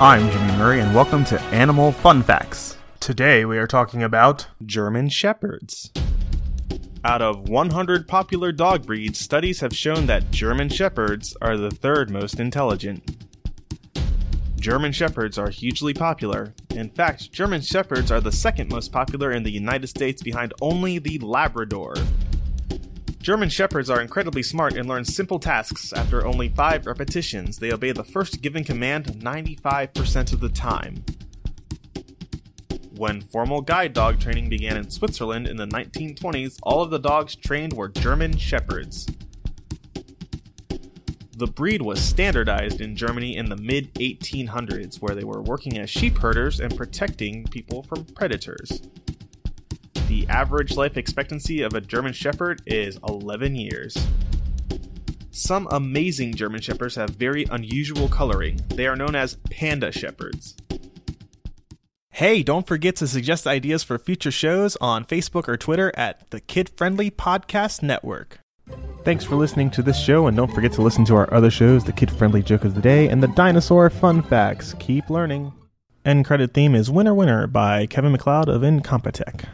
I'm Jimmy Murray, and welcome to Animal Fun Facts. Today we are talking about German Shepherds. Out of 100 popular dog breeds, studies have shown that German Shepherds are the third most intelligent. German Shepherds are hugely popular. In fact, German Shepherds are the second most popular in the United States behind only the Labrador. German Shepherds are incredibly smart and learn simple tasks after only 5 repetitions. They obey the first given command 95% of the time. When formal guide dog training began in Switzerland in the 1920s, all of the dogs trained were German Shepherds. The breed was standardized in Germany in the mid 1800s, where they were working as sheep herders and protecting people from predators. The average life expectancy of a German Shepherd is 11 years. Some amazing German Shepherds have very unusual coloring. They are known as Panda Shepherds. Hey, don't forget to suggest ideas for future shows on Facebook or Twitter at the Kid Friendly Podcast Network. Thanks for listening to this show, and don't forget to listen to our other shows the Kid Friendly Joke of the Day and the Dinosaur Fun Facts. Keep learning. End credit theme is Winner Winner by Kevin MacLeod of Incompetech.